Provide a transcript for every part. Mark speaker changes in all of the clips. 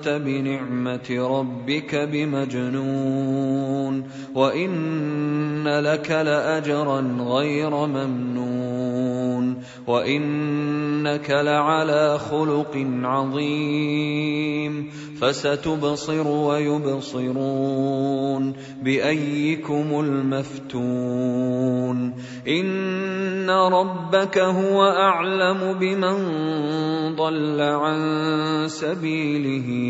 Speaker 1: أنت بنعمة ربك بمجنون وإن لك لأجرا غير ممنون وإنك لعلى خلق عظيم فستبصر ويبصرون بأيكم المفتون إن ربك هو أعلم بمن ضل عن سبيله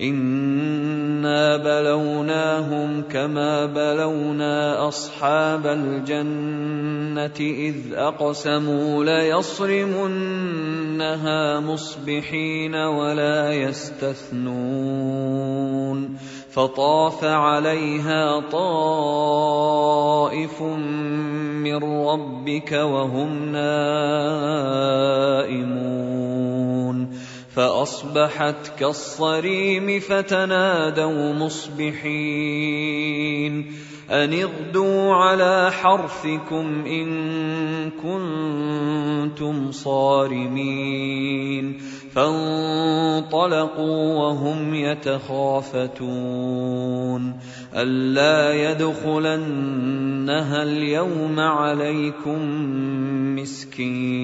Speaker 1: انا بلوناهم كما بلونا اصحاب الجنه اذ اقسموا ليصرمنها مصبحين ولا يستثنون فطاف عليها طائف من ربك وهم نائمون فأصبحت كالصريم فتنادوا مصبحين أن اغدوا على حرثكم إن كنتم صارمين فانطلقوا وهم يتخافتون ألا يدخلنها اليوم عليكم مسكين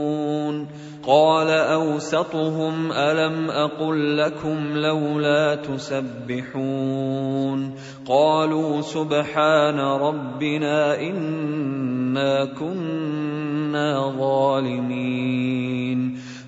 Speaker 1: قال أوسطهم ألم أقل لكم لولا تسبحون قالوا سبحان ربنا إنا كنا ظالمين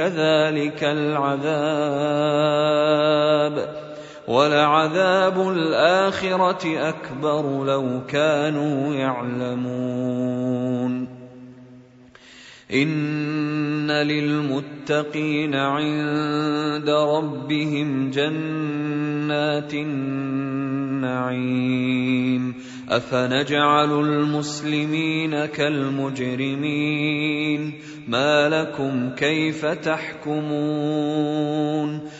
Speaker 1: كذلك العذاب ولعذاب الآخرة أكبر لو كانوا يعلمون. إن للمتقين عند ربهم جنات النعيم. أفنجعل المسلمين كالمجرمين؟ ما لكم كيف تحكمون؟